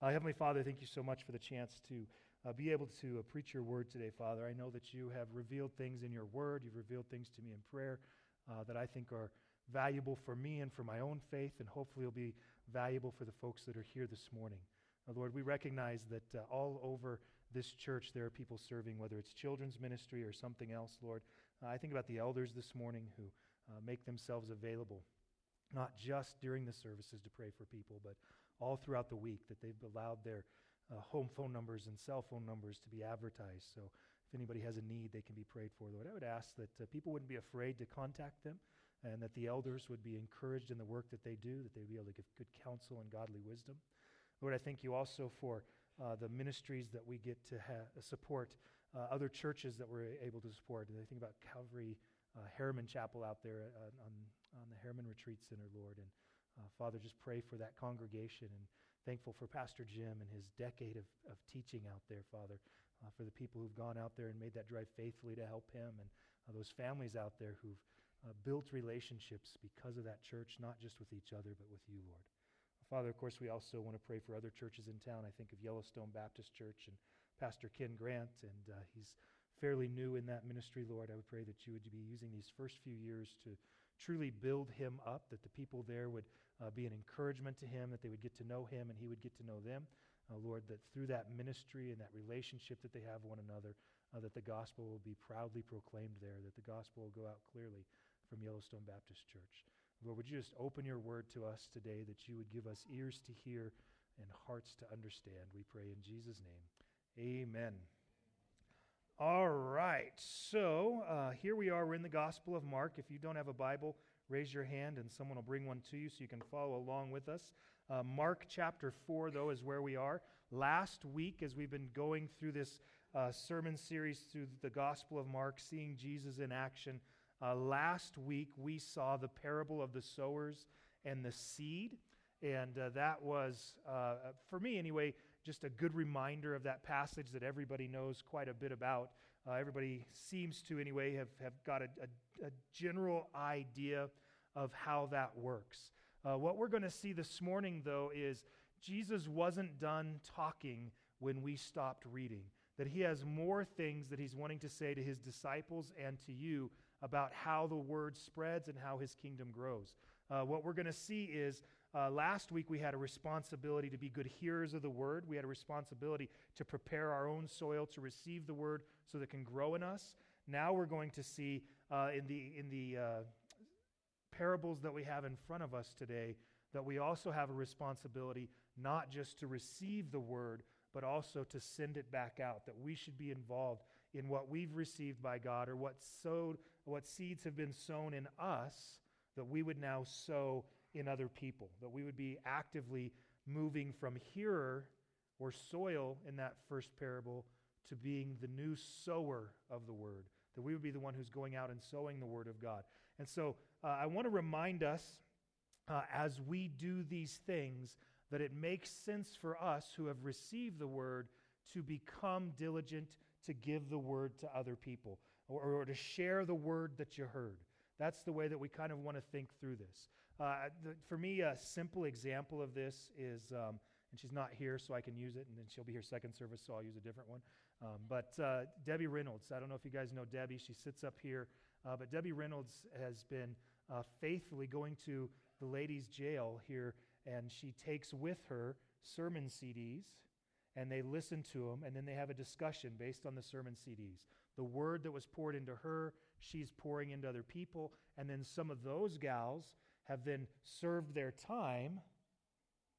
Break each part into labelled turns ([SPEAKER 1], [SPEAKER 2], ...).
[SPEAKER 1] Uh, Heavenly Father, thank you so much for the chance to uh, be able to uh, preach your word today, Father. I know that you have revealed things in your word. You've revealed things to me in prayer uh, that I think are valuable for me and for my own faith, and hopefully will be valuable for the folks that are here this morning. Uh, Lord, we recognize that uh, all over this church there are people serving, whether it's children's ministry or something else, Lord. I think about the elders this morning who make themselves available, not just during the services to pray for people, but all throughout the week that they've allowed their uh, home phone numbers and cell phone numbers to be advertised. So if anybody has a need, they can be prayed for. Lord, I would ask that uh, people wouldn't be afraid to contact them and that the elders would be encouraged in the work that they do, that they would be able to give good counsel and godly wisdom. Lord, I thank you also for uh, the ministries that we get to ha- support, uh, other churches that we're able to support. And I think about Calvary uh, Harriman Chapel out there uh, on, on the Harriman Retreat Center, Lord, and uh, Father, just pray for that congregation and thankful for Pastor Jim and his decade of, of teaching out there, Father, uh, for the people who've gone out there and made that drive faithfully to help him and uh, those families out there who've uh, built relationships because of that church, not just with each other, but with you, Lord. Father, of course, we also want to pray for other churches in town. I think of Yellowstone Baptist Church and Pastor Ken Grant, and uh, he's fairly new in that ministry, Lord. I would pray that you would be using these first few years to truly build him up, that the people there would uh, be an encouragement to him, that they would get to know him and he would get to know them. Uh, Lord, that through that ministry and that relationship that they have one another, uh, that the gospel will be proudly proclaimed there, that the gospel will go out clearly from Yellowstone Baptist Church. Lord, would you just open your word to us today, that you would give us ears to hear and hearts to understand? We pray in Jesus' name. Amen. All right, so uh, here we are. We're in the Gospel of Mark. If you don't have a Bible, raise your hand and someone will bring one to you so you can follow along with us. Uh, Mark chapter 4, though, is where we are. Last week, as we've been going through this uh, sermon series through the Gospel of Mark, seeing Jesus in action, uh, last week we saw the parable of the sowers and the seed. And uh, that was, uh, for me anyway, just a good reminder of that passage that everybody knows quite a bit about. Uh, everybody seems to, anyway, have, have got a, a, a general idea of how that works. Uh, what we're going to see this morning, though, is Jesus wasn't done talking when we stopped reading. That he has more things that he's wanting to say to his disciples and to you about how the word spreads and how his kingdom grows. Uh, what we're going to see is uh, last week, we had a responsibility to be good hearers of the word. We had a responsibility to prepare our own soil to receive the word so that can grow in us. Now we're going to see uh, in the, in the uh, parables that we have in front of us today that we also have a responsibility not just to receive the word, but also to send it back out. That we should be involved in what we've received by God or what sowed, what seeds have been sown in us, that we would now sow in other people, that we would be actively moving from hearer or soil in that first parable to being the new sower of the word, that we would be the one who's going out and sowing the word of God. And so uh, I want to remind us uh, as we do these things that it makes sense for us who have received the word to become diligent to give the word to other people or, or to share the word that you heard. That's the way that we kind of want to think through this. Uh, the, for me, a simple example of this is, um, and she's not here, so I can use it, and then she'll be here second service, so I'll use a different one. Um, but uh, Debbie Reynolds, I don't know if you guys know Debbie. She sits up here, uh, but Debbie Reynolds has been uh, faithfully going to the ladies' jail here, and she takes with her sermon CDs and they listen to them, and then they have a discussion based on the sermon CDs. The word that was poured into her, she's pouring into other people, and then some of those gals have then served their time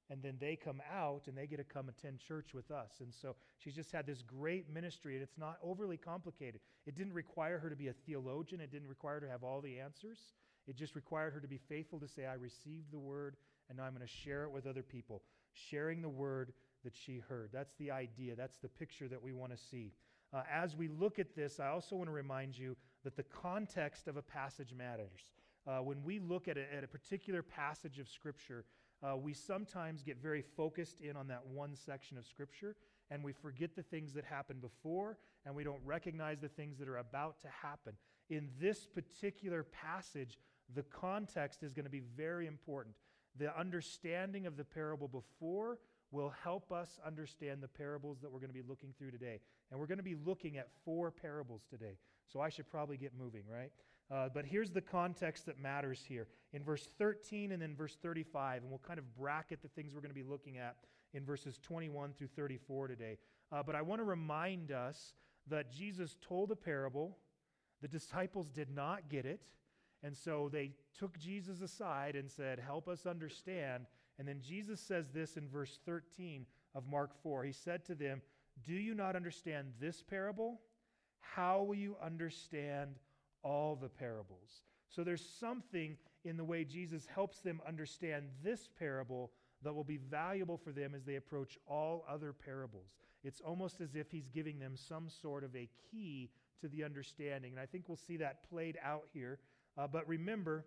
[SPEAKER 1] and then they come out and they get to come attend church with us. And so she's just had this great ministry, and it's not overly complicated. It didn't require her to be a theologian, it didn't require her to have all the answers. It just required her to be faithful to say, I received the word, and now I'm going to share it with other people. Sharing the word that she heard. That's the idea, that's the picture that we want to see. Uh, as we look at this, I also want to remind you that the context of a passage matters uh, when we look at a, at a, particular passage of Scripture, uh, we sometimes get very focused in on that one section of Scripture, and we forget the things that happened before, and we don't recognize the things that are about to happen. In this particular passage, the context is going to be very important. The understanding of the parable before will help us understand the parables that we're going to be looking through today. And we're going to be looking at four parables today. So I should probably get moving, right? Uh, but here's the context that matters here. In verse 13 and then verse 35, and we'll kind of bracket the things we're going to be looking at in verses 21 through 34 today. Uh, but I want to remind us that Jesus told a parable. The disciples did not get it. And so they took Jesus aside and said, Help us understand. And then Jesus says this in verse 13 of Mark 4. He said to them, Do you not understand this parable? How will you understand all the parables? So there's something in the way Jesus helps them understand this parable that will be valuable for them as they approach all other parables. It's almost as if he's giving them some sort of a key to the understanding. And I think we'll see that played out here. Uh, but remember,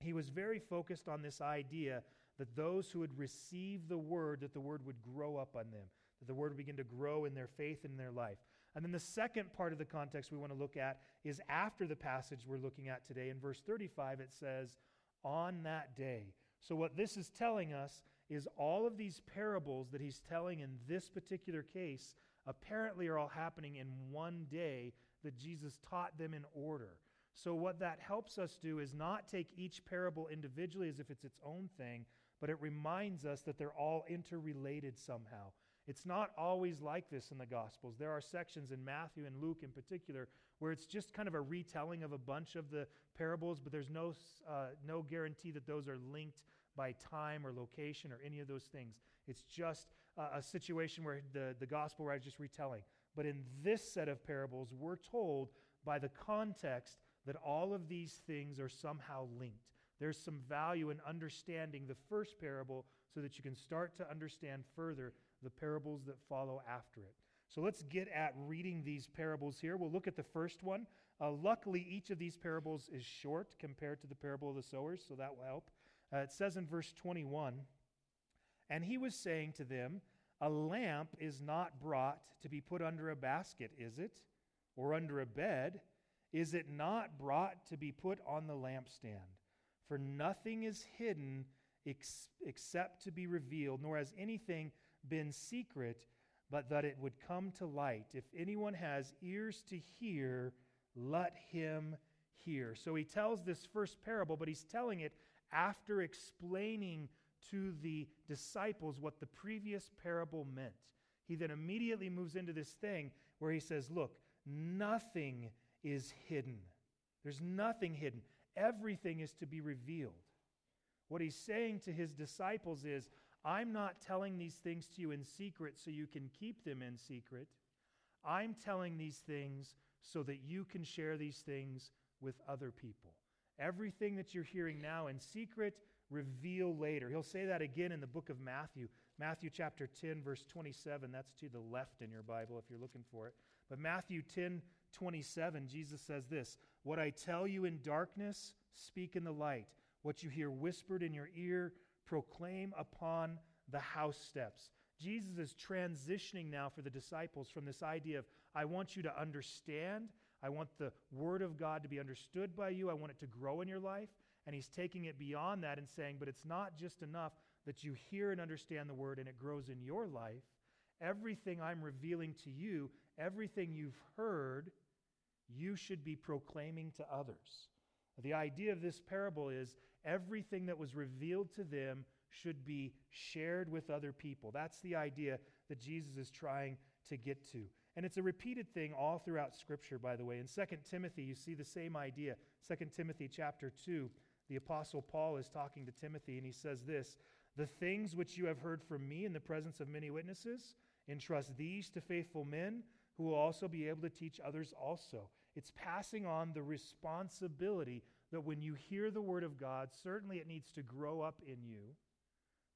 [SPEAKER 1] he was very focused on this idea that those who would receive the word, that the word would grow up on them, that the word would begin to grow in their faith and in their life. And then the second part of the context we want to look at is after the passage we're looking at today. In verse 35, it says, On that day. So, what this is telling us is all of these parables that he's telling in this particular case apparently are all happening in one day that Jesus taught them in order. So, what that helps us do is not take each parable individually as if it's its own thing, but it reminds us that they're all interrelated somehow. It's not always like this in the Gospels. There are sections in Matthew and Luke in particular where it's just kind of a retelling of a bunch of the parables, but there's no, uh, no guarantee that those are linked by time or location or any of those things. It's just uh, a situation where the, the gospel writer is just retelling. But in this set of parables, we're told by the context that all of these things are somehow linked. There's some value in understanding the first parable so that you can start to understand further the parables that follow after it. So let's get at reading these parables here. We'll look at the first one. Uh, luckily, each of these parables is short compared to the parable of the sowers, so that will help. Uh, it says in verse 21 And he was saying to them, A lamp is not brought to be put under a basket, is it? Or under a bed? Is it not brought to be put on the lampstand? For nothing is hidden ex- except to be revealed, nor has anything been secret, but that it would come to light. If anyone has ears to hear, let him hear. So he tells this first parable, but he's telling it after explaining to the disciples what the previous parable meant. He then immediately moves into this thing where he says, Look, nothing is hidden. There's nothing hidden. Everything is to be revealed. What he's saying to his disciples is, I'm not telling these things to you in secret so you can keep them in secret. I'm telling these things so that you can share these things with other people. Everything that you're hearing now in secret, reveal later. He'll say that again in the book of Matthew. Matthew chapter 10, verse 27. That's to the left in your Bible if you're looking for it. But Matthew 10, 27, Jesus says this What I tell you in darkness, speak in the light. What you hear whispered in your ear, proclaim upon the house steps. Jesus is transitioning now for the disciples from this idea of, I want you to understand I want the Word of God to be understood by you. I want it to grow in your life. And he's taking it beyond that and saying, but it's not just enough that you hear and understand the Word and it grows in your life. Everything I'm revealing to you, everything you've heard, you should be proclaiming to others. The idea of this parable is everything that was revealed to them should be shared with other people. That's the idea that Jesus is trying to get to. And it's a repeated thing all throughout Scripture, by the way. In 2 Timothy, you see the same idea. 2 Timothy chapter 2, the Apostle Paul is talking to Timothy, and he says this The things which you have heard from me in the presence of many witnesses, entrust these to faithful men who will also be able to teach others also. It's passing on the responsibility that when you hear the word of God, certainly it needs to grow up in you,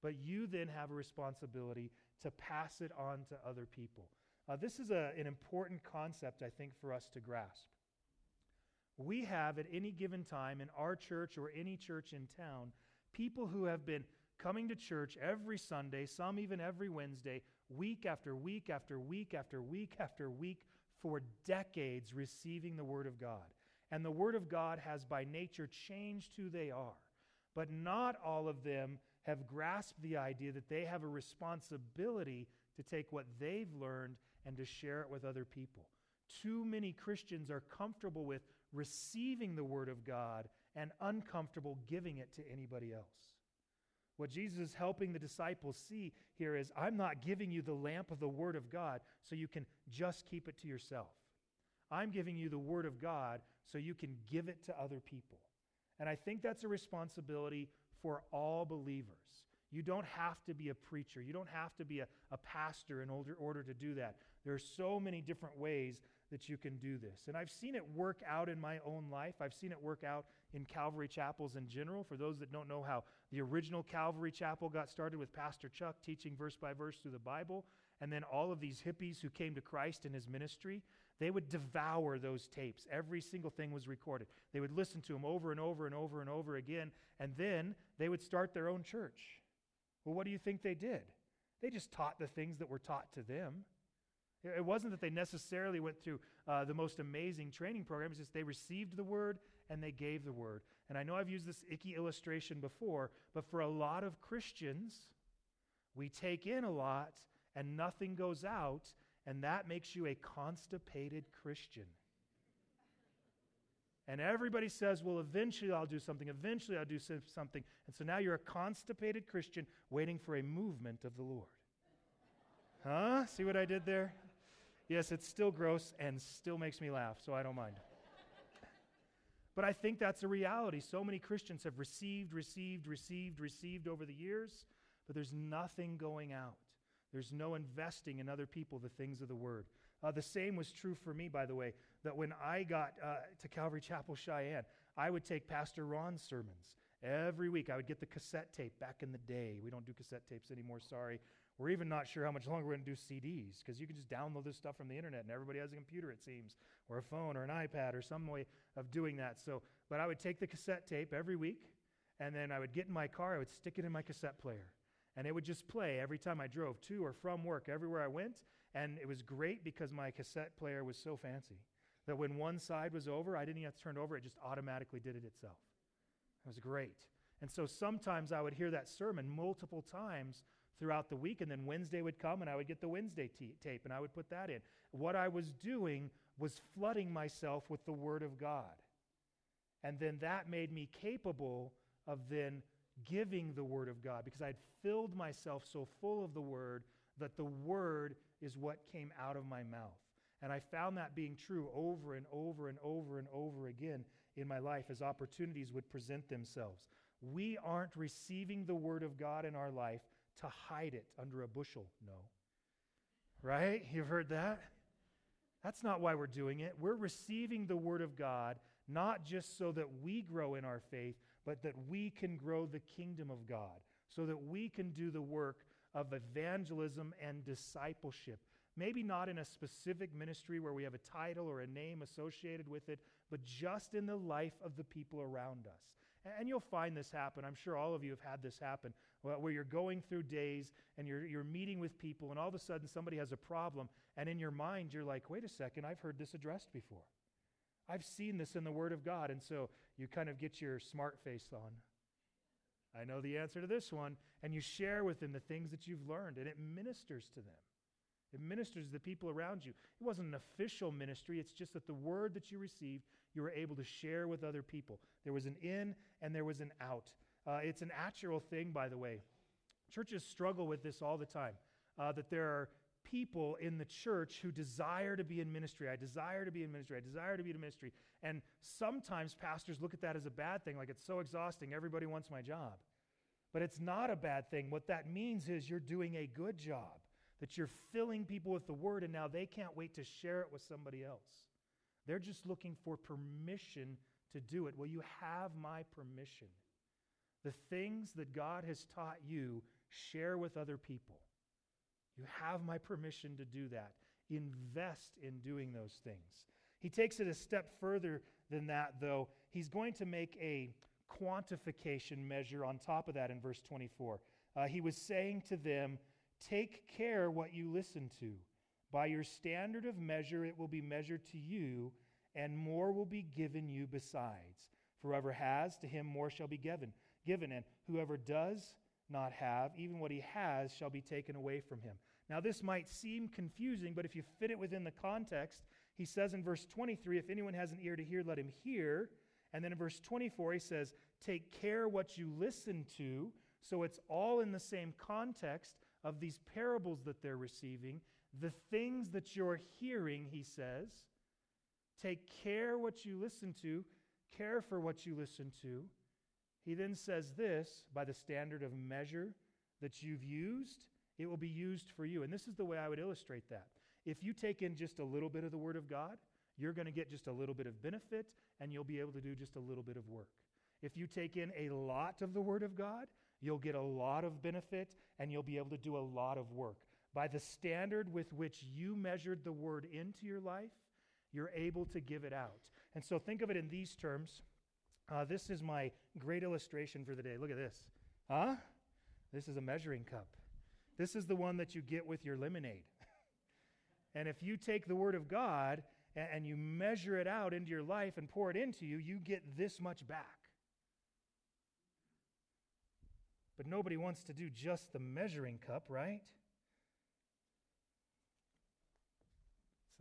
[SPEAKER 1] but you then have a responsibility to pass it on to other people. Uh, this is a, an important concept, I think, for us to grasp. We have at any given time in our church or any church in town people who have been coming to church every Sunday, some even every Wednesday, week after week after week after week after week for decades receiving the Word of God. And the Word of God has by nature changed who they are. But not all of them have grasped the idea that they have a responsibility to take what they've learned and to share it with other people. Too many Christians are comfortable with receiving the Word of God and uncomfortable giving it to anybody else. What Jesus is helping the disciples see here is I'm not giving you the lamp of the Word of God so you can just keep it to yourself. I'm giving you the Word of God so you can give it to other people. And I think that's a responsibility for all believers. You don't have to be a preacher. You don't have to be a, a pastor in order, order to do that. There are so many different ways that you can do this. And I've seen it work out in my own life. I've seen it work out in Calvary chapels in general. For those that don't know how the original Calvary chapel got started with Pastor Chuck teaching verse by verse through the Bible, and then all of these hippies who came to Christ in his ministry, they would devour those tapes. Every single thing was recorded. They would listen to them over and over and over and over again, and then they would start their own church. Well, what do you think they did? They just taught the things that were taught to them. It wasn't that they necessarily went through uh, the most amazing training program. It's just they received the word and they gave the word. And I know I've used this icky illustration before, but for a lot of Christians, we take in a lot and nothing goes out, and that makes you a constipated Christian. And everybody says, well, eventually I'll do something, eventually I'll do something. And so now you're a constipated Christian waiting for a movement of the Lord. Huh? See what I did there? Yes, it's still gross and still makes me laugh, so I don't mind. but I think that's a reality. So many Christians have received, received, received, received over the years, but there's nothing going out. There's no investing in other people the things of the word. Uh, the same was true for me, by the way, that when I got uh, to Calvary Chapel Cheyenne, I would take Pastor Ron's sermons. Every week, I would get the cassette tape back in the day. We don't do cassette tapes anymore, sorry. We're even not sure how much longer we're going to do CDs because you can just download this stuff from the internet and everybody has a computer, it seems, or a phone or an iPad or some way of doing that. So, but I would take the cassette tape every week and then I would get in my car, I would stick it in my cassette player. And it would just play every time I drove to or from work, everywhere I went. And it was great because my cassette player was so fancy that when one side was over, I didn't even have to turn it over, it just automatically did it itself. It was great. And so sometimes I would hear that sermon multiple times throughout the week. And then Wednesday would come and I would get the Wednesday t- tape and I would put that in. What I was doing was flooding myself with the Word of God. And then that made me capable of then giving the Word of God because I had filled myself so full of the Word that the Word is what came out of my mouth. And I found that being true over and over and over and over again in my life as opportunities would present themselves. We aren't receiving the Word of God in our life to hide it under a bushel. No. Right? You've heard that? That's not why we're doing it. We're receiving the Word of God not just so that we grow in our faith, but that we can grow the kingdom of God, so that we can do the work of evangelism and discipleship. Maybe not in a specific ministry where we have a title or a name associated with it, but just in the life of the people around us. And you'll find this happen. I'm sure all of you have had this happen where you're going through days and you're, you're meeting with people, and all of a sudden somebody has a problem, and in your mind you're like, wait a second, I've heard this addressed before. I've seen this in the Word of God. And so you kind of get your smart face on. I know the answer to this one. And you share with them the things that you've learned, and it ministers to them. It ministers to the people around you. It wasn't an official ministry, it's just that the word that you received, you were able to share with other people. There was an in and there was an out. Uh, it's an actual thing, by the way. Churches struggle with this all the time uh, that there are people in the church who desire to be in ministry. I desire to be in ministry. I desire to be in ministry. And sometimes pastors look at that as a bad thing, like it's so exhausting. Everybody wants my job. But it's not a bad thing. What that means is you're doing a good job, that you're filling people with the word, and now they can't wait to share it with somebody else. They're just looking for permission to do it. Well, you have my permission. The things that God has taught you, share with other people. You have my permission to do that. Invest in doing those things. He takes it a step further than that, though. He's going to make a quantification measure on top of that in verse 24. Uh, he was saying to them, Take care what you listen to. By your standard of measure, it will be measured to you, and more will be given you besides. For whoever has, to him more shall be given. Given, and whoever does not have, even what he has shall be taken away from him. Now, this might seem confusing, but if you fit it within the context, he says in verse 23 if anyone has an ear to hear, let him hear. And then in verse 24, he says, Take care what you listen to. So it's all in the same context of these parables that they're receiving. The things that you're hearing, he says, take care what you listen to, care for what you listen to. He then says this by the standard of measure that you've used, it will be used for you. And this is the way I would illustrate that. If you take in just a little bit of the Word of God, you're going to get just a little bit of benefit and you'll be able to do just a little bit of work. If you take in a lot of the Word of God, you'll get a lot of benefit and you'll be able to do a lot of work. By the standard with which you measured the Word into your life, you're able to give it out. And so think of it in these terms. Uh, this is my great illustration for the day. Look at this. Huh? This is a measuring cup. This is the one that you get with your lemonade. and if you take the Word of God and, and you measure it out into your life and pour it into you, you get this much back. But nobody wants to do just the measuring cup, right?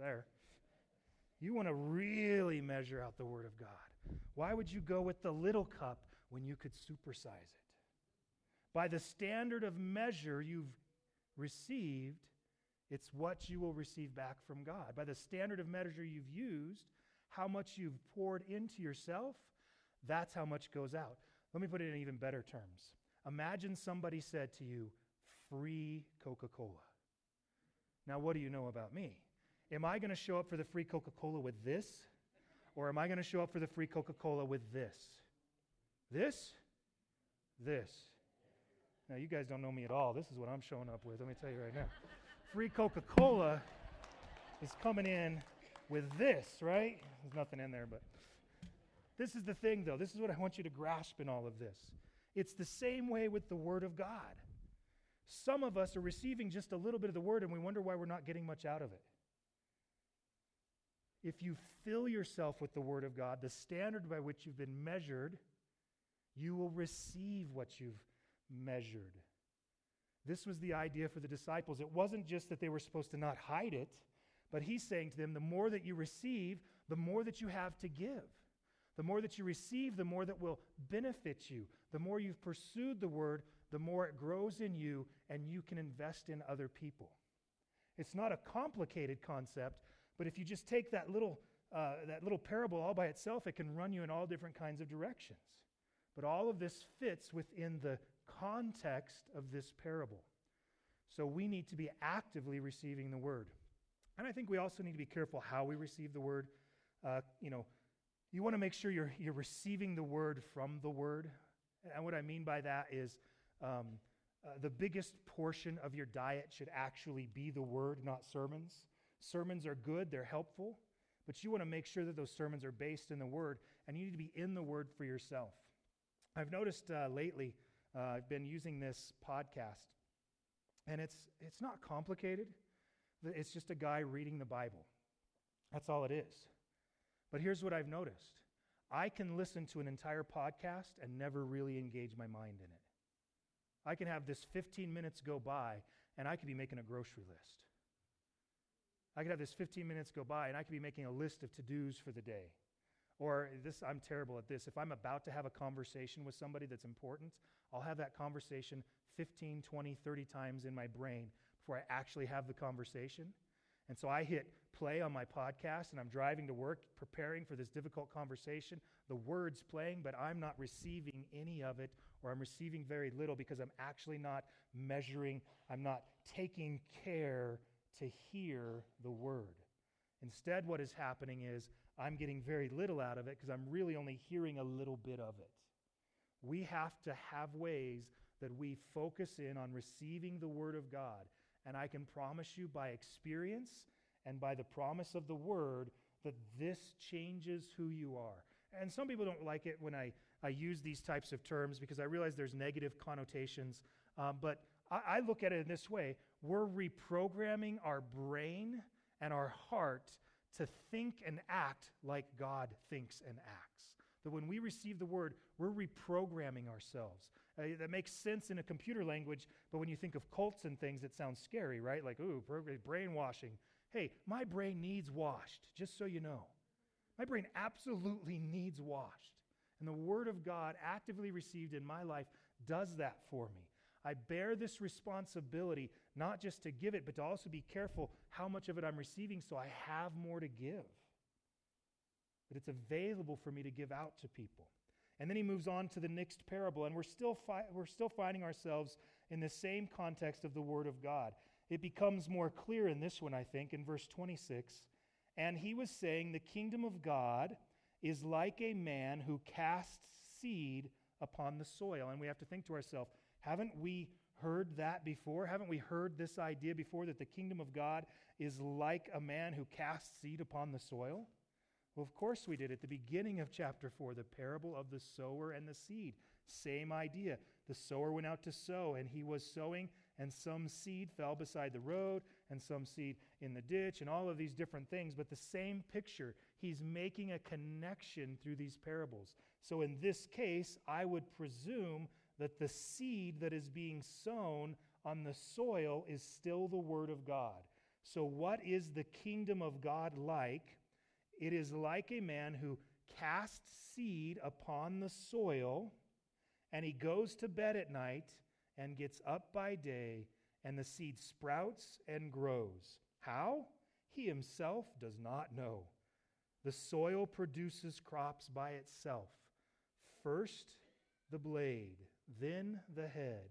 [SPEAKER 1] There. You want to really measure out the Word of God. Why would you go with the little cup when you could supersize it? By the standard of measure you've received, it's what you will receive back from God. By the standard of measure you've used, how much you've poured into yourself, that's how much goes out. Let me put it in even better terms. Imagine somebody said to you, free Coca Cola. Now, what do you know about me? Am I going to show up for the free Coca Cola with this? Or am I going to show up for the free Coca Cola with this? This? This. Now, you guys don't know me at all. This is what I'm showing up with. Let me tell you right now. free Coca Cola is coming in with this, right? There's nothing in there, but this is the thing, though. This is what I want you to grasp in all of this. It's the same way with the Word of God. Some of us are receiving just a little bit of the Word and we wonder why we're not getting much out of it. If you fill yourself with the Word of God, the standard by which you've been measured, you will receive what you've measured. This was the idea for the disciples. It wasn't just that they were supposed to not hide it, but he's saying to them, the more that you receive, the more that you have to give. The more that you receive, the more that will benefit you. The more you've pursued the word, the more it grows in you and you can invest in other people. It's not a complicated concept, but if you just take that little, uh, that little parable all by itself, it can run you in all different kinds of directions. But all of this fits within the context of this parable. So we need to be actively receiving the word. And I think we also need to be careful how we receive the word. Uh, you know, you want to make sure you're, you're receiving the word from the word. And what I mean by that is um, uh, the biggest portion of your diet should actually be the word, not sermons. Sermons are good, they're helpful, but you want to make sure that those sermons are based in the word, and you need to be in the word for yourself. I've noticed uh, lately, uh, I've been using this podcast, and it's, it's not complicated. It's just a guy reading the Bible. That's all it is. But here's what I've noticed I can listen to an entire podcast and never really engage my mind in it. I can have this 15 minutes go by and I could be making a grocery list. I could have this 15 minutes go by and I could be making a list of to dos for the day. Or this, I'm terrible at this. If I'm about to have a conversation with somebody that's important, I'll have that conversation 15, 20, 30 times in my brain before I actually have the conversation. And so I hit play on my podcast and I'm driving to work preparing for this difficult conversation. The word's playing, but I'm not receiving any of it, or I'm receiving very little because I'm actually not measuring, I'm not taking care to hear the word. Instead, what is happening is I'm getting very little out of it because I'm really only hearing a little bit of it. We have to have ways that we focus in on receiving the word of God. And I can promise you by experience and by the promise of the word that this changes who you are. And some people don't like it when I, I use these types of terms because I realize there's negative connotations. Um, but I, I look at it in this way we're reprogramming our brain and our heart to think and act like God thinks and acts. That when we receive the word, we're reprogramming ourselves. Uh, that makes sense in a computer language, but when you think of cults and things, it sounds scary, right? Like, ooh, brainwashing. Hey, my brain needs washed, just so you know. My brain absolutely needs washed. And the Word of God, actively received in my life, does that for me. I bear this responsibility not just to give it, but to also be careful how much of it I'm receiving so I have more to give. That it's available for me to give out to people. And then he moves on to the next parable, and we're still, fi- we're still finding ourselves in the same context of the Word of God. It becomes more clear in this one, I think, in verse 26. And he was saying, The kingdom of God is like a man who casts seed upon the soil. And we have to think to ourselves, haven't we heard that before? Haven't we heard this idea before that the kingdom of God is like a man who casts seed upon the soil? Well, of course we did. At the beginning of chapter 4, the parable of the sower and the seed. Same idea. The sower went out to sow, and he was sowing, and some seed fell beside the road, and some seed in the ditch, and all of these different things. But the same picture, he's making a connection through these parables. So in this case, I would presume that the seed that is being sown on the soil is still the Word of God. So, what is the kingdom of God like? It is like a man who casts seed upon the soil, and he goes to bed at night and gets up by day, and the seed sprouts and grows. How? He himself does not know. The soil produces crops by itself. First, the blade, then the head,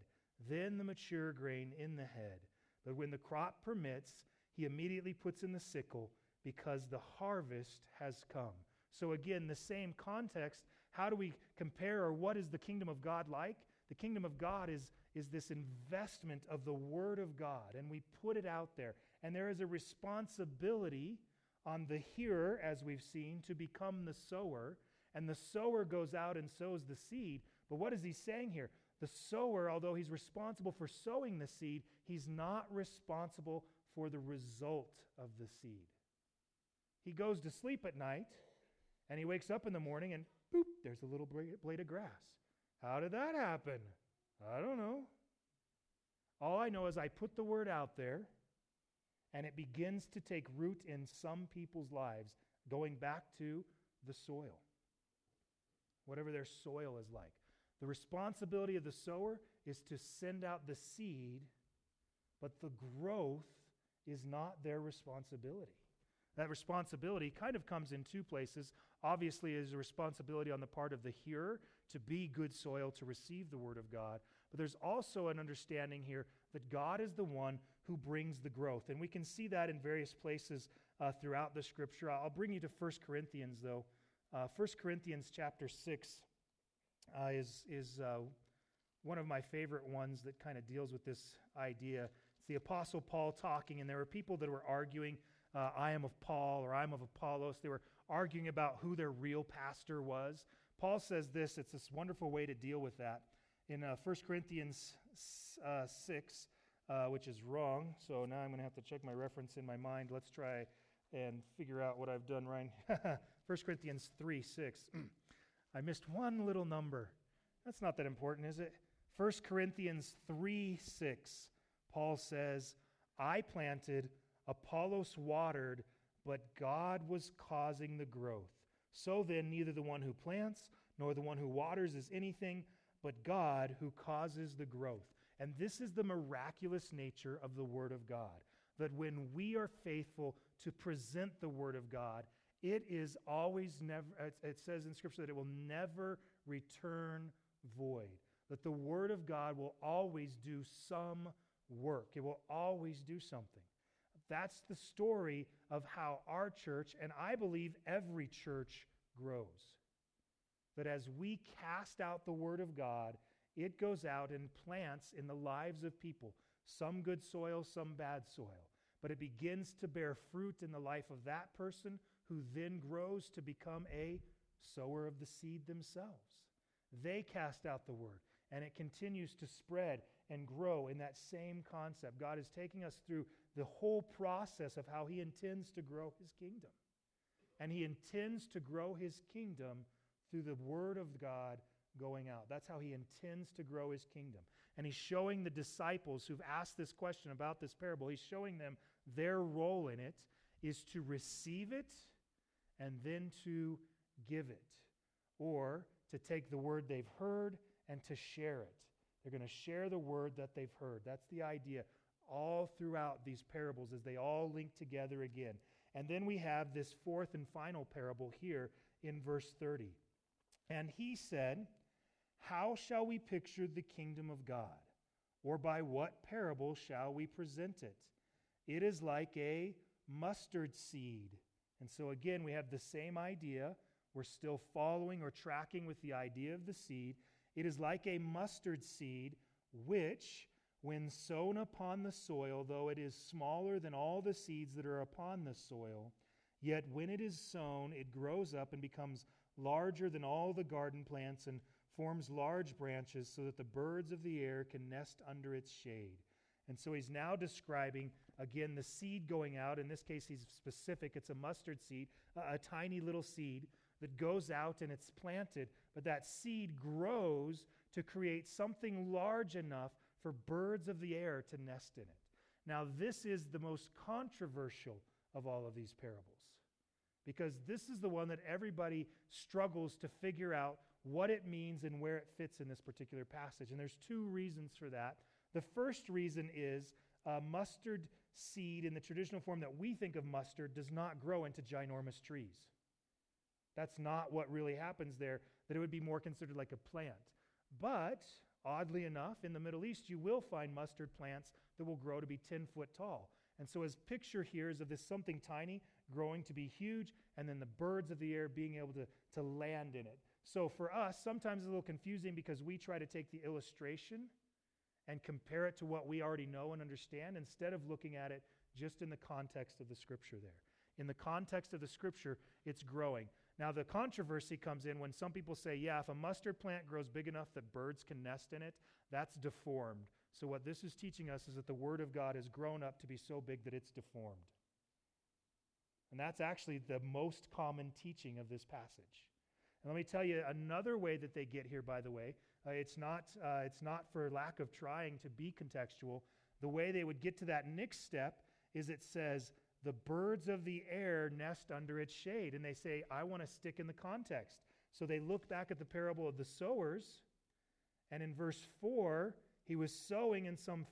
[SPEAKER 1] then the mature grain in the head. But when the crop permits, he immediately puts in the sickle because the harvest has come. So, again, the same context. How do we compare, or what is the kingdom of God like? The kingdom of God is, is this investment of the Word of God, and we put it out there. And there is a responsibility on the hearer, as we've seen, to become the sower. And the sower goes out and sows the seed. But what is he saying here? The sower, although he's responsible for sowing the seed, he's not responsible for the result of the seed. He goes to sleep at night and he wakes up in the morning and boop, there's a little blade of grass. How did that happen? I don't know. All I know is I put the word out there and it begins to take root in some people's lives, going back to the soil, whatever their soil is like. The responsibility of the sower is to send out the seed, but the growth is not their responsibility. That responsibility kind of comes in two places. Obviously, is a responsibility on the part of the hearer to be good soil to receive the word of God. But there's also an understanding here that God is the one who brings the growth. And we can see that in various places uh, throughout the scripture. I'll bring you to 1 Corinthians, though. Uh, 1 Corinthians chapter 6 uh, is, is uh, one of my favorite ones that kind of deals with this idea. It's the Apostle Paul talking, and there were people that were arguing uh, I am of Paul or I'm of Apollos. They were arguing about who their real pastor was. Paul says this, it's this wonderful way to deal with that. In uh, 1 Corinthians uh, 6, uh, which is wrong, so now I'm going to have to check my reference in my mind. Let's try and figure out what I've done right. 1 Corinthians 3 6. I missed one little number. That's not that important, is it? 1 Corinthians 3 6, Paul says, I planted, Apollos watered, but God was causing the growth. So then, neither the one who plants nor the one who waters is anything, but God who causes the growth. And this is the miraculous nature of the Word of God. That when we are faithful to present the Word of God, it is always never, it says in Scripture that it will never return void. That the Word of God will always do some work, it will always do something. That's the story of how our church, and I believe every church, grows. That as we cast out the Word of God, it goes out and plants in the lives of people, some good soil, some bad soil. But it begins to bear fruit in the life of that person who then grows to become a sower of the seed themselves. They cast out the word, and it continues to spread and grow in that same concept. God is taking us through the whole process of how He intends to grow His kingdom. And He intends to grow His kingdom through the Word of God going out. That's how he intends to grow his kingdom. And he's showing the disciples who've asked this question about this parable, he's showing them their role in it is to receive it and then to give it, or to take the word they've heard and to share it. They're going to share the word that they've heard. That's the idea all throughout these parables as they all link together again. And then we have this fourth and final parable here in verse 30. And he said, How shall we picture the kingdom of God? Or by what parable shall we present it? It is like a mustard seed. And so again, we have the same idea. We're still following or tracking with the idea of the seed. It is like a mustard seed, which, when sown upon the soil, though it is smaller than all the seeds that are upon the soil, yet when it is sown, it grows up and becomes larger than all the garden plants and forms large branches so that the birds of the air can nest under its shade. And so he's now describing, again, the seed going out. In this case, he's specific. It's a mustard seed, a, a tiny little seed that goes out and it's planted. But that seed grows to create something large enough for birds of the air to nest in it. Now, this is the most controversial of all of these parables because this is the one that everybody struggles to figure out what it means and where it fits in this particular passage. And there's two reasons for that. The first reason is a mustard seed in the traditional form that we think of mustard does not grow into ginormous trees. That's not what really happens there, that it would be more considered like a plant. But oddly enough, in the Middle East, you will find mustard plants that will grow to be 10 foot tall. And so, his picture here is of this something tiny growing to be huge, and then the birds of the air being able to, to land in it. So, for us, sometimes it's a little confusing because we try to take the illustration and compare it to what we already know and understand instead of looking at it just in the context of the scripture there. In the context of the scripture, it's growing. Now, the controversy comes in when some people say, yeah, if a mustard plant grows big enough that birds can nest in it, that's deformed. So, what this is teaching us is that the Word of God has grown up to be so big that it's deformed. And that's actually the most common teaching of this passage. And let me tell you another way that they get here, by the way. Uh, it's, not, uh, it's not for lack of trying to be contextual. The way they would get to that next step is it says, the birds of the air nest under its shade. And they say, I want to stick in the context. So they look back at the parable of the sowers. And in verse 4, he was sowing, and some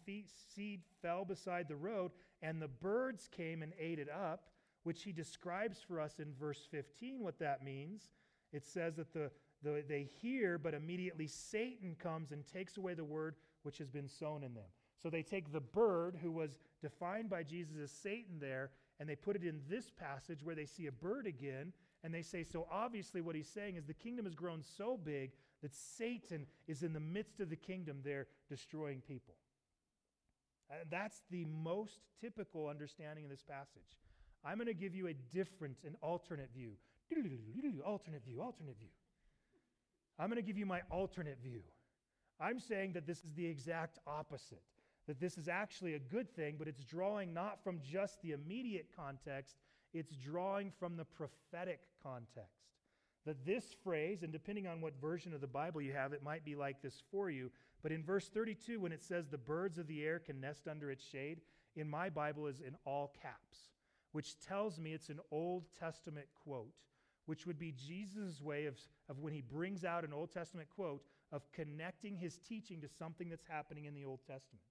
[SPEAKER 1] seed fell beside the road, and the birds came and ate it up, which he describes for us in verse 15 what that means. It says that the, the, they hear, but immediately Satan comes and takes away the word which has been sown in them. So they take the bird, who was defined by Jesus as Satan there, and they put it in this passage where they see a bird again, and they say, So obviously, what he's saying is the kingdom has grown so big that Satan is in the midst of the kingdom there destroying people. And that's the most typical understanding of this passage. I'm going to give you a different, an alternate view. Alternate view, alternate view. I'm going to give you my alternate view. I'm saying that this is the exact opposite that this is actually a good thing, but it's drawing not from just the immediate context, it's drawing from the prophetic context. That this phrase, and depending on what version of the Bible you have, it might be like this for you, but in verse 32, when it says the birds of the air can nest under its shade, in my Bible is in all caps, which tells me it's an Old Testament quote, which would be Jesus' way of, of when he brings out an Old Testament quote of connecting his teaching to something that's happening in the Old Testament.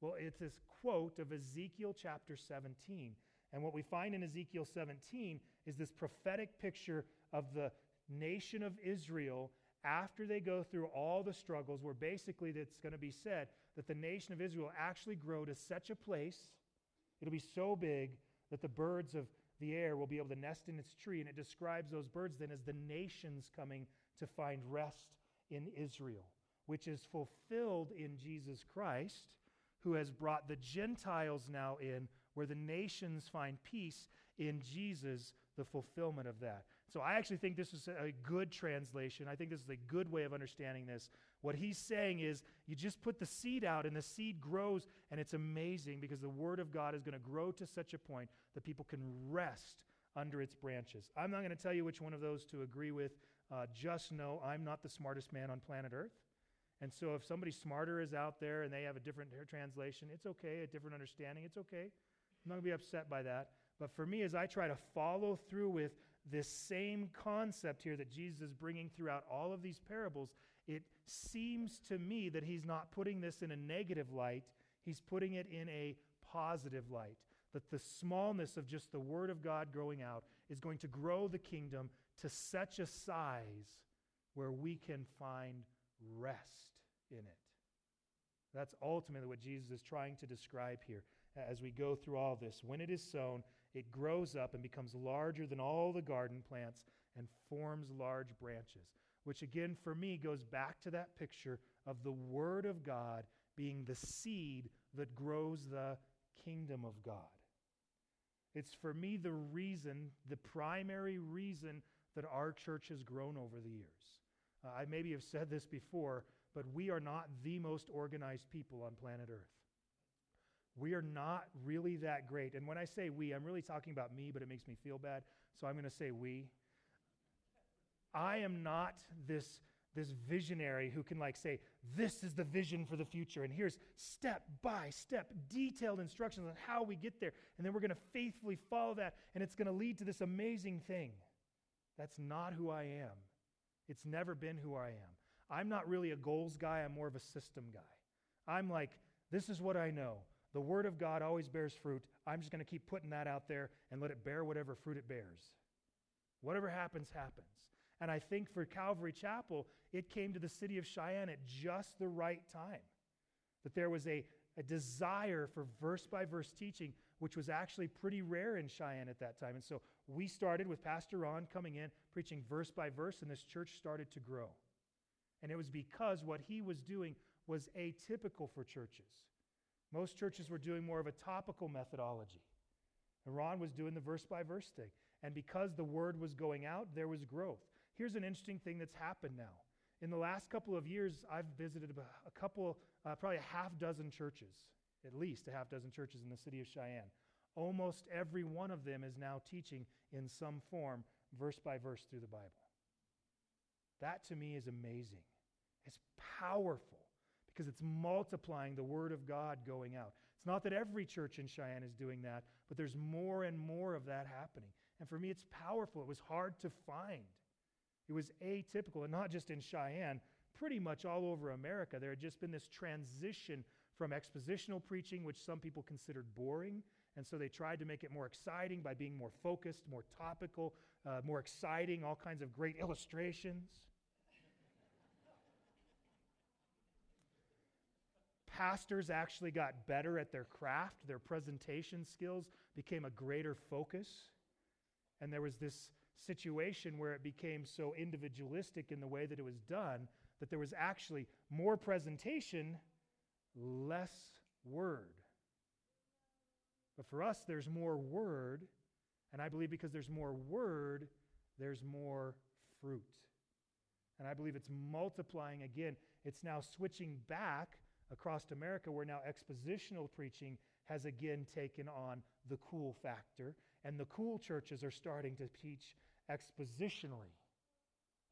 [SPEAKER 1] Well, it's this quote of Ezekiel chapter 17. And what we find in Ezekiel 17 is this prophetic picture of the nation of Israel after they go through all the struggles, where basically it's going to be said that the nation of Israel actually grow to such a place, it'll be so big that the birds of the air will be able to nest in its tree. And it describes those birds then as the nations coming to find rest in Israel, which is fulfilled in Jesus Christ who has brought the Gentiles now in, where the nations find peace in Jesus, the fulfillment of that. So I actually think this is a good translation. I think this is a good way of understanding this. What he's saying is you just put the seed out and the seed grows, and it's amazing because the word of God is going to grow to such a point that people can rest under its branches. I'm not going to tell you which one of those to agree with. uh, just know I'm not the smartest man on planet Earth. And so if somebody smarter is out there and they have a different translation, it's okay, a different understanding, it's okay. I'm not going to be upset by that. But for me, as I try to follow through with this same concept here that Jesus is bringing throughout all of these parables, it seems to me that he's not putting this in a negative light, he's putting it in a positive light. That the smallness of just the Word of God growing out is going to grow the kingdom to such a size where we can find rest in it. That's ultimately what Jesus is trying to describe here as we go through all this. When it is sown, it grows up and becomes larger than all the garden plants and forms large branches, which again, for me, goes back to that picture of the Word of God being the seed that grows the kingdom of God. It's for me the reason, the primary reason that our church has grown over the years. Uh, I maybe have said this before, but we are not the most organized people on planet Earth. We are not really that great. And when I say we, I'm really talking about me, but it makes me feel bad. So I'm going to say we. I am not this, this visionary who can like say, this is the vision for the future. And here's step by step, detailed instructions on how we get there. And then we're going to faithfully follow that. And it's going to lead to this amazing thing. That's not who I am. It's never been who I am. I'm not really a goals guy, I'm more of a system guy. I'm like, this is what I know. The Word of God always bears fruit. I'm just going to keep putting that out there and let it bear whatever fruit it bears. Whatever happens, happens. And I think for Calvary Chapel, it came to the city of Cheyenne at just the right time. That there was a, a desire for verse by verse teaching, which was actually pretty rare in Cheyenne at that time. And so we started with Pastor Ron coming in, preaching verse by verse, and this church started to grow. And it was because what he was doing was atypical for churches. Most churches were doing more of a topical methodology. Ron was doing the verse by verse thing. And because the word was going out, there was growth. Here's an interesting thing that's happened now. In the last couple of years, I've visited a couple, uh, probably a half dozen churches, at least a half dozen churches in the city of Cheyenne. Almost every one of them is now teaching in some form, verse by verse, through the Bible. That to me is amazing. It's powerful because it's multiplying the Word of God going out. It's not that every church in Cheyenne is doing that, but there's more and more of that happening. And for me, it's powerful. It was hard to find. It was atypical, and not just in Cheyenne, pretty much all over America. There had just been this transition from expositional preaching, which some people considered boring. And so they tried to make it more exciting by being more focused, more topical, uh, more exciting, all kinds of great illustrations. Pastors actually got better at their craft, their presentation skills became a greater focus. And there was this situation where it became so individualistic in the way that it was done that there was actually more presentation, less word. But for us, there's more word. And I believe because there's more word, there's more fruit. And I believe it's multiplying again. It's now switching back across America where now expositional preaching has again taken on the cool factor, and the cool churches are starting to teach expositionally.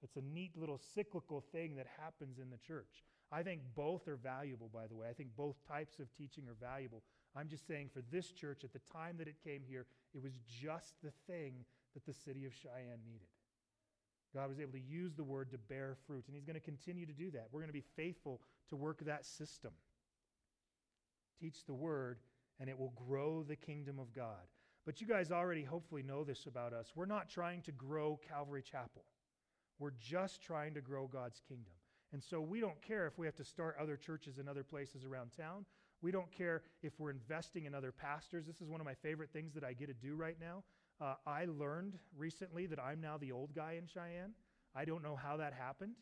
[SPEAKER 1] It's a neat little cyclical thing that happens in the church. I think both are valuable, by the way. I think both types of teaching are valuable. I'm just saying for this church, at the time that it came here, it was just the thing that the city of Cheyenne needed. God was able to use the word to bear fruit, and He's going to continue to do that. We're going to be faithful to work that system. Teach the word, and it will grow the kingdom of God. But you guys already hopefully know this about us. We're not trying to grow Calvary Chapel, we're just trying to grow God's kingdom. And so we don't care if we have to start other churches in other places around town. We don't care if we're investing in other pastors. This is one of my favorite things that I get to do right now. Uh, I learned recently that I'm now the old guy in Cheyenne. I don't know how that happened,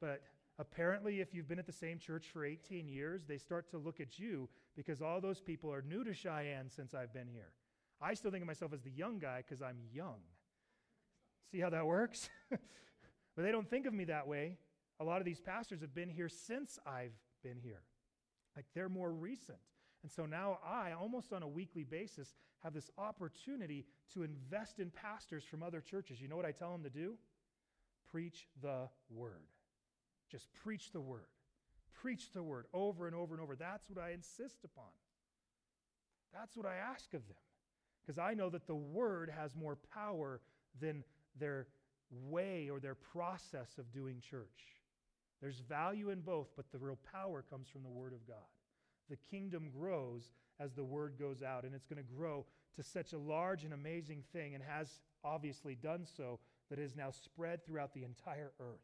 [SPEAKER 1] but apparently, if you've been at the same church for 18 years, they start to look at you because all those people are new to Cheyenne since I've been here. I still think of myself as the young guy because I'm young. See how that works? but they don't think of me that way. A lot of these pastors have been here since I've been here. Like they're more recent. And so now I, almost on a weekly basis, have this opportunity to invest in pastors from other churches. You know what I tell them to do? preach the word. Just preach the word. Preach the word over and over and over. That's what I insist upon. That's what I ask of them. Because I know that the word has more power than their way or their process of doing church. There's value in both, but the real power comes from the word of God. The kingdom grows as the word goes out, and it's going to grow to such a large and amazing thing, and has obviously done so, that is now spread throughout the entire earth.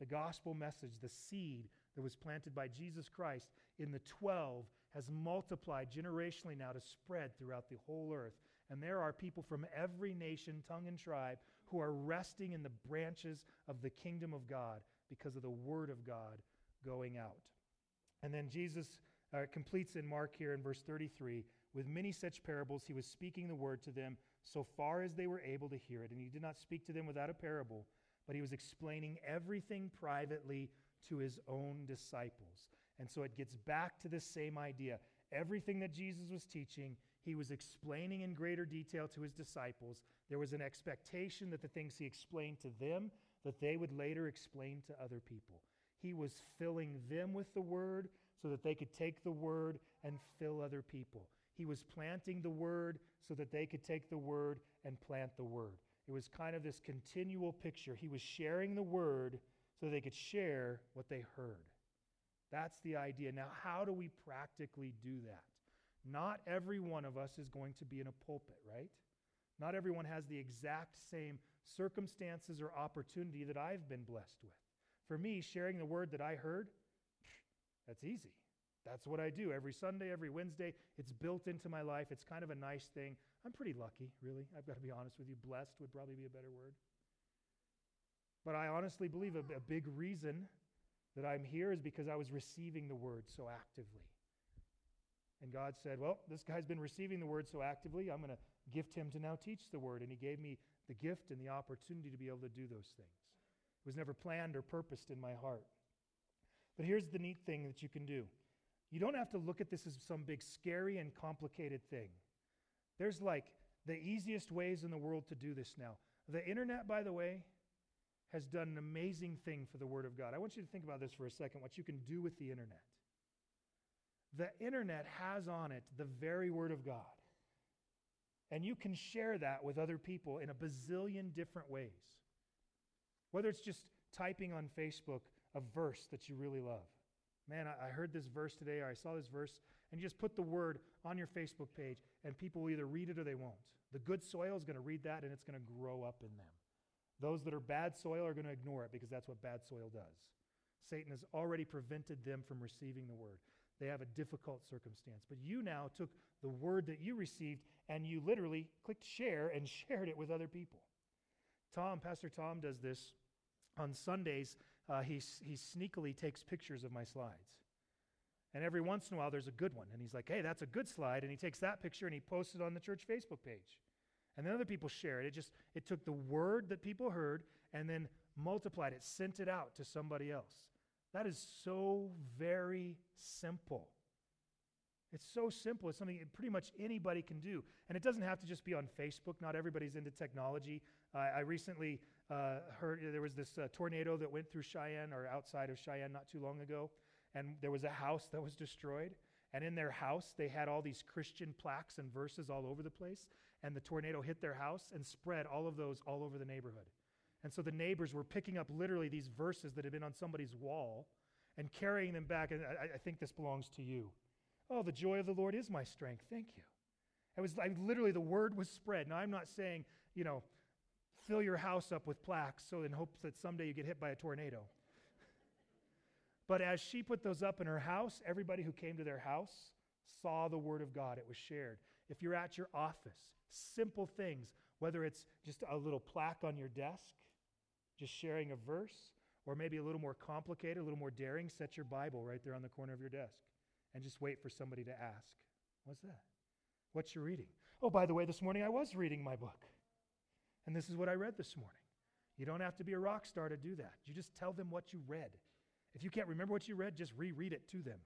[SPEAKER 1] The gospel message, the seed that was planted by Jesus Christ in the 12, has multiplied generationally now to spread throughout the whole earth. And there are people from every nation, tongue, and tribe who are resting in the branches of the kingdom of God because of the word of God going out. And then Jesus uh, completes in Mark here in verse 33 with many such parables, he was speaking the word to them so far as they were able to hear it. And he did not speak to them without a parable, but he was explaining everything privately to his own disciples. And so it gets back to the same idea. Everything that Jesus was teaching, he was explaining in greater detail to his disciples. There was an expectation that the things he explained to them, that they would later explain to other people. He was filling them with the word so that they could take the word and fill other people. He was planting the word so that they could take the word and plant the word. It was kind of this continual picture. He was sharing the word so they could share what they heard. That's the idea. Now, how do we practically do that? Not every one of us is going to be in a pulpit, right? Not everyone has the exact same circumstances or opportunity that I've been blessed with. For me, sharing the word that I heard, that's easy. That's what I do every Sunday, every Wednesday. It's built into my life. It's kind of a nice thing. I'm pretty lucky, really. I've got to be honest with you. Blessed would probably be a better word. But I honestly believe a, a big reason that I'm here is because I was receiving the word so actively. And God said, Well, this guy's been receiving the word so actively, I'm going to gift him to now teach the word. And he gave me the gift and the opportunity to be able to do those things. It was never planned or purposed in my heart. But here's the neat thing that you can do you don't have to look at this as some big, scary, and complicated thing. There's like the easiest ways in the world to do this now. The internet, by the way, has done an amazing thing for the Word of God. I want you to think about this for a second what you can do with the internet. The internet has on it the very Word of God. And you can share that with other people in a bazillion different ways. Whether it's just typing on Facebook a verse that you really love, man, I, heard this verse today, or I saw this verse, and you just put the word on your Facebook page, and people will either read it or they won't. The good soil is going to read that, and it's going to grow up in them. Those that are bad soil are going to ignore it because that's what bad soil does. Satan has already prevented them from receiving the word. They have a difficult circumstance. But you now took the word that you received and you literally clicked share and shared it with other people. Tom, Pastor Tom, does this on Sundays uh, he, he sneakily takes pictures of my slides. And every once in a while, there's a good one. And he's like, hey, that's a good slide. And he takes that picture and he posts it on the church Facebook page. And then other people share it. It just, it took the word that people heard and then multiplied it, sent it out to somebody else. That is so very simple. It's so simple. It's something pretty much anybody can do. And it doesn't have to just be on Facebook. Not everybody's into technology. Uh, I recently uh, heard there was this uh, tornado that went through Cheyenne or outside of Cheyenne not too long ago, and there was a house that was destroyed. And in their house, they had all these Christian plaques and verses all over the place. And the tornado hit their house and spread all of those all over the neighborhood. And so the neighbors were picking up literally these verses that had been on somebody's wall and carrying them back. And I, I think this belongs to you. Oh, the joy of the Lord is my strength. Thank you. It was I, literally the word was spread. Now, I'm not saying, you know, fill your house up with plaques so in hopes that someday you get hit by a tornado. but as she put those up in her house, everybody who came to their house saw the word of God. It was shared. If you're at your office, simple things, whether it's just a little plaque on your desk, just sharing a verse, or maybe a little more complicated, a little more daring, set your Bible right there on the corner of your desk and just wait for somebody to ask, What's that? What's you reading? Oh, by the way, this morning I was reading my book. And this is what I read this morning. You don't have to be a rock star to do that. You just tell them what you read. If you can't remember what you read, just reread it to them.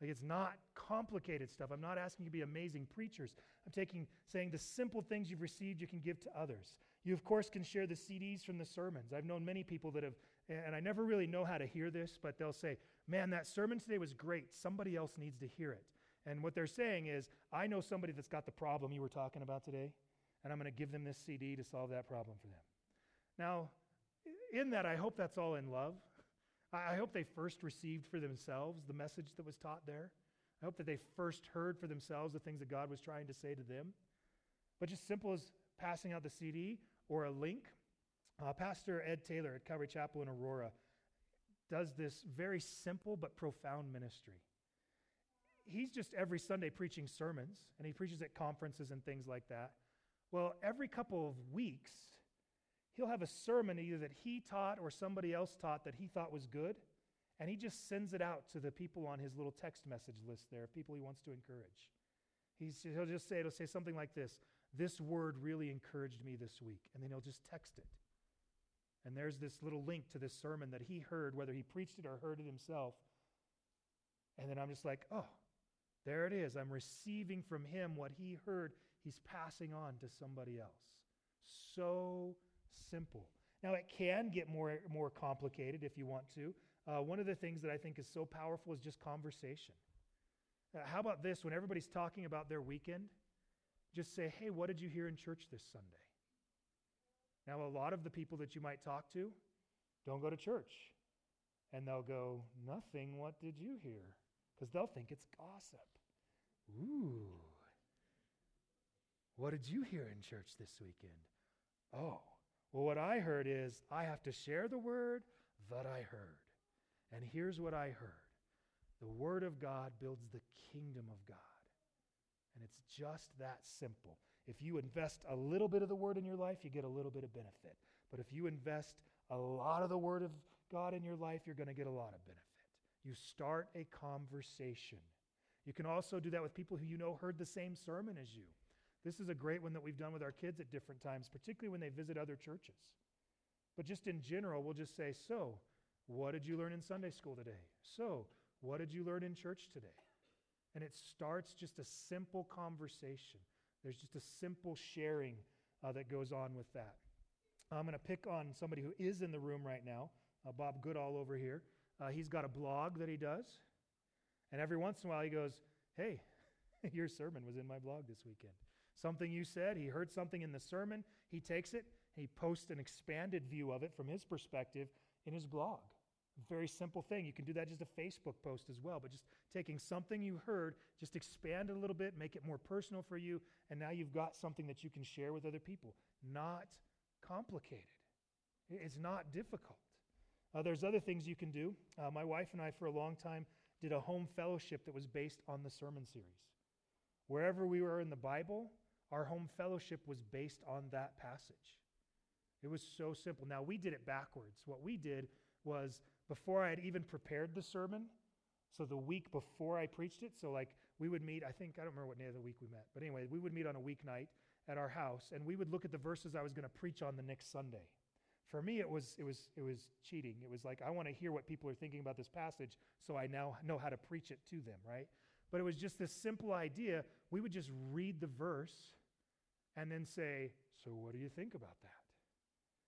[SPEAKER 1] Like it's not complicated stuff. I'm not asking you to be amazing preachers. I'm taking saying the simple things you've received you can give to others. You of course can share the CDs from the sermons. I've known many people that have and I never really know how to hear this, but they'll say, "Man, that sermon today was great. Somebody else needs to hear it." And what they're saying is, "I know somebody that's got the problem you were talking about today, and I'm going to give them this CD to solve that problem for them." Now, in that I hope that's all in love. I hope they first received for themselves the message that was taught there. I hope that they first heard for themselves the things that God was trying to say to them. But just simple as passing out the CD or a link. Uh, Pastor Ed Taylor at Calvary Chapel in Aurora does this very simple but profound ministry. He's just every Sunday preaching sermons, and he preaches at conferences and things like that. Well, every couple of weeks, he'll have a sermon either that he taught or somebody else taught that he thought was good, and he just sends it out to the people on his little text message list there, people he wants to encourage. He's, he'll just say, it'll say something like this This word really encouraged me this week. And then he'll just text it. And there's this little link to this sermon that he heard, whether he preached it or heard it himself. And then I'm just like, oh, there it is. I'm receiving from him what he heard. He's passing on to somebody else. So simple. Now, it can get more, more complicated if you want to. Uh, one of the things that I think is so powerful is just conversation. Uh, how about this? When everybody's talking about their weekend, just say, hey, what did you hear in church this Sunday? Now, a lot of the people that you might talk to don't go to church. And they'll go, nothing, what did you hear? Because they'll think it's gossip. Ooh. What did you hear in church this weekend? Oh, well, what I heard is I have to share the word that I heard. And here's what I heard the word of God builds the kingdom of God. And it's just that simple. If you invest a little bit of the word in your life, you get a little bit of benefit. But if you invest a lot of the word of God in your life, you're going to get a lot of benefit. You start a conversation. You can also do that with people who you know heard the same sermon as you. This is a great one that we've done with our kids at different times, particularly when they visit other churches. But just in general, we'll just say, So, what did you learn in Sunday school today? So, what did you learn in church today? And it starts just a simple conversation. There's just a simple sharing uh, that goes on with that. I'm going to pick on somebody who is in the room right now, uh, Bob Goodall over here. Uh, he's got a blog that he does. And every once in a while he goes, Hey, your sermon was in my blog this weekend. Something you said, he heard something in the sermon, he takes it, he posts an expanded view of it from his perspective in his blog. Very simple thing. You can do that just a Facebook post as well, but just taking something you heard, just expand it a little bit, make it more personal for you, and now you've got something that you can share with other people. Not complicated. It's not difficult. Uh, there's other things you can do. Uh, my wife and I, for a long time, did a home fellowship that was based on the sermon series. Wherever we were in the Bible, our home fellowship was based on that passage. It was so simple. Now, we did it backwards. What we did was before I had even prepared the sermon, so the week before I preached it, so like we would meet, I think, I don't remember what day of the week we met, but anyway, we would meet on a weeknight at our house and we would look at the verses I was going to preach on the next Sunday. For me, it was, it, was, it was cheating. It was like, I want to hear what people are thinking about this passage so I now know how to preach it to them, right? But it was just this simple idea. We would just read the verse and then say, So what do you think about that?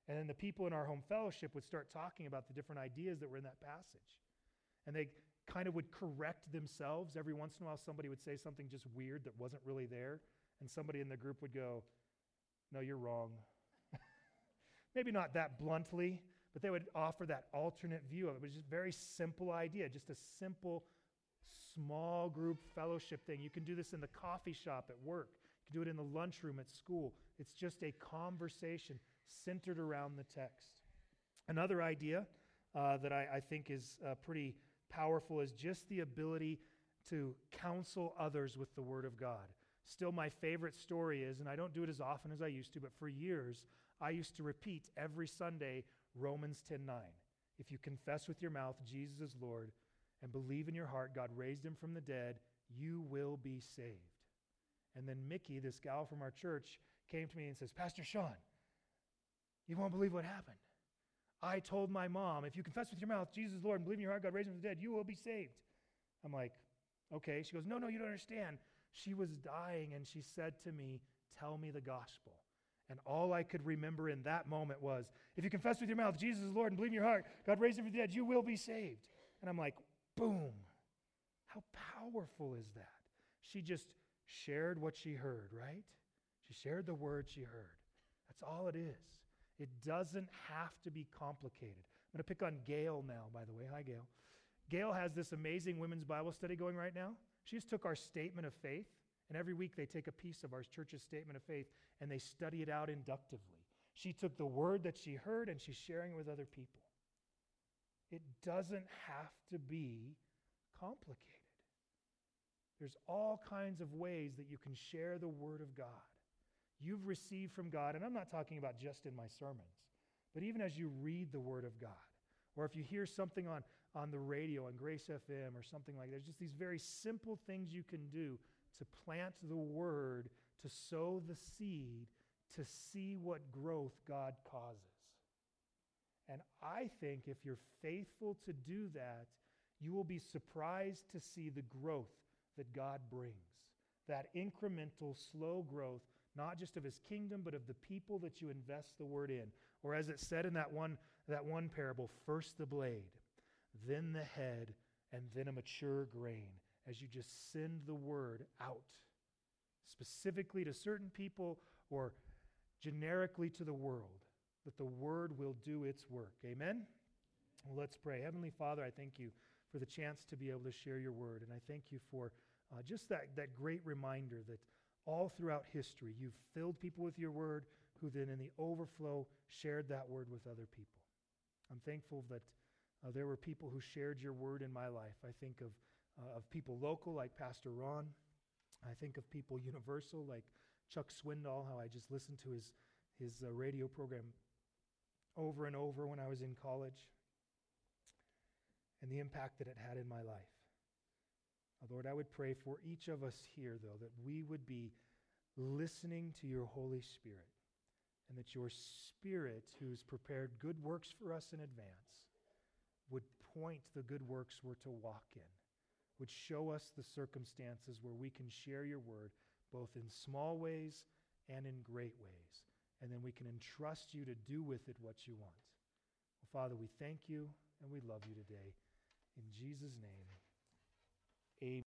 [SPEAKER 1] And then the people in our home fellowship would start talking about the different ideas that were in that passage. And they kind of would correct themselves. Every once in a while, somebody would say something just weird that wasn't really there. And somebody in the group would go, No, you're wrong. Maybe not that bluntly, but they would offer that alternate view of it. It was just a very simple idea, just a simple, small group fellowship thing. You can do this in the coffee shop at work, you can do it in the lunchroom at school. It's just a conversation centered around the text. Another idea uh, that I, I, think is uh, pretty powerful is just the ability to counsel others with the Word of God. Still, my favorite story is, and I don't do it as often as I used to, but for years, I used to repeat every Sunday Romans 10 9. If you confess with your mouth Jesus is Lord and believe in your heart God raised him from the dead, you will be saved. And then Mickey, this gal from our church, came to me and says, Pastor Sean, you won't believe what happened. I told my mom, if you confess with your mouth Jesus is Lord and believe in your heart God raised him from the dead, you will be saved. I'm like, Okay. She goes, No, no, you don't understand. She was dying, and she said to me, Tell me the gospel. And all I could remember in that moment was, If you confess with your mouth Jesus is Lord and believe in your heart, God raised him from the dead, you will be saved. And I'm like, Boom. How powerful is that? She just shared what she heard, right? She shared the word she heard. That's all it is. It doesn't have to be complicated. I'm going to pick on Gail now, by the way. Hi, Gail. Gail has this amazing women's Bible study going right now. She just took our statement of faith, and every week they take a piece of our church's statement of faith and they study it out inductively. She took the word that she heard and she's sharing it with other people. It doesn't have to be complicated. There's all kinds of ways that you can share the word of God. You've received from God, and I'm not talking about just in my sermons, but even as you read the word of God, or if you hear something on, on the radio on Grace FM or something like that, there's just these very simple things you can do to plant the word, to sow the seed, to see what growth God causes. And I think if you're faithful to do that, you will be surprised to see the growth that God brings. That incremental, slow growth, not just of his kingdom, but of the people that you invest the word in. Or as it said in that one, that one parable, first the blade, then the head, and then a mature grain, as you just send the word out, specifically to certain people or generically to the world, that the word will do its work. Amen? Well, let's pray. Heavenly Father, I thank you for the chance to be able to share your word. And I thank you for uh, just that, that great reminder that all throughout history you've filled people with your word who then in the overflow shared that word with other people. I'm thankful that uh, there were people who shared your word in my life. I think of, uh, of people local like Pastor Ron. I think of people universal like Chuck Swindoll, how I just listened to his, his uh, radio program over and over when I was in college and the impact that it had in my life. Lord, I would pray for each of us here, though, that we would be listening to your Holy Spirit and that your Spirit, who's prepared good works for us in advance, would point the good works we're to walk in, would show us the circumstances where we can share your word, both in small ways and in great ways. And then we can entrust you to do with it what you want. Well, Father, we thank you and we love you today. In Jesus' name, amen.